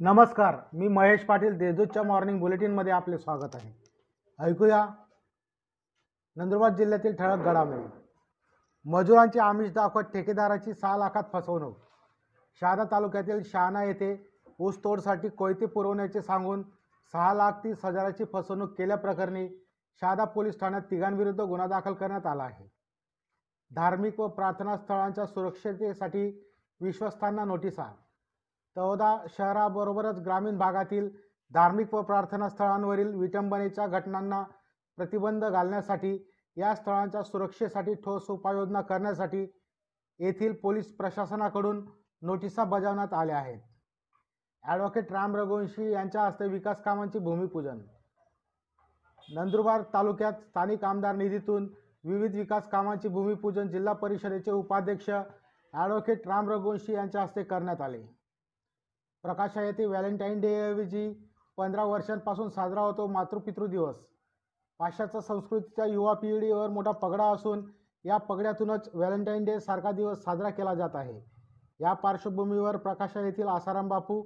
नमस्कार मी महेश पाटील देशदूतच्या मॉर्निंग बुलेटिनमध्ये आपले स्वागत आहे. ऐकूया. नंदुरबार जिल्ह्यातील ठळक घडामोडी. मजुरांची आमिष दाखवत ठेकेदाराची सहा लाखात फसवणूक. शहादा तालुक्यातील शहाणा येथे ऊसतोडसाठी कोयते पुरवण्याचे सांगून सहा लाख तीस हजाराची फसवणूक केल्याप्रकरणी शहादा पोलीस ठाण्यात तिघांविरुद्ध गुन्हा दाखल करण्यात आला आहे. धार्मिक व प्रार्थना स्थळांच्या सुरक्षतेसाठी विश्वस्तांना नोटिसा तळोदा शहराबरोबरच ग्रामीण भागातील धार्मिक व प्रार्थना स्थळांवरील विटंबनेच्या घटनांना प्रतिबंध घालण्यासाठी या स्थळांच्या सुरक्षेसाठी ठोस उपाययोजना करण्यासाठी येथील पोलीस प्रशासनाकडून नोटिसा बजावण्यात आल्या आहेत. ॲडव्होकेट राम रघुवंशी यांच्या हस्ते विकास कामांचे भूमिपूजन. नंदुरबार तालुक्यात स्थानिक आमदार निधीतून विविध विकास कामांचे भूमिपूजन जिल्हा परिषदेचे उपाध्यक्ष ॲडव्होकेट राम रघुवंशी यांच्या हस्ते करण्यात आले. प्रकाशा येथे व्हॅलेंटाईन डेऐवजी पंधरा वर्षांपासून साजरा होतो मातृपितृ दिवस. पाश्चात्य संस्कृतीच्या युवा पिढीवर मोठा पगडा असून या पगड्यातूनच व्हॅलेंटाईन डे सारखा दिवस साजरा केला जात आहे. या पार्श्वभूमीवर प्रकाशा येथील आसाराम बापू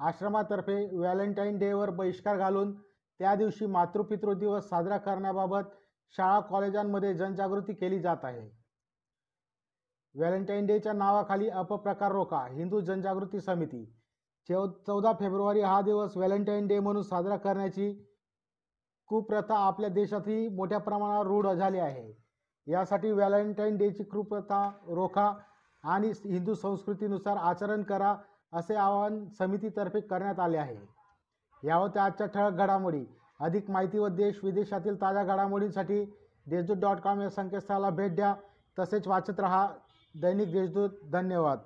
आश्रमातर्फे व्हॅलेंटाईन डेवर बहिष्कार घालून त्या दिवशी मातृपितृ दिवस साजरा करण्याबाबत शाळा कॉलेजांमध्ये जनजागृती केली जात आहे. व्हॅलेंटाईन डेच्या नावाखाली अपप्रकार रोका हिंदू जनजागृती समिती चौ चौदा फेब्रुवारी हा दिवस व्हॅलेंटाईन डे म्हणून साजरा करण्याची कुप्रथा आपल्या देशातही मोठ्या प्रमाणावर रूढ झाली आहे. यासाठी व्हॅलेंटाईन डेची कुप्रथा रोखा आणि हिंदू संस्कृतीनुसार आचरण करा असे आवाहन समितीतर्फे करण्यात आले आहे. यावर त्या आजच्या ठळक घडामोडी अधिक माहिती व देश विदेशातील ताज्या घडामोडींसाठी देशदूत डॉट कॉम या संकेतस्थळाला भेट द्या. तसेच वाचत रहा दैनिक देशदूत. धन्यवाद.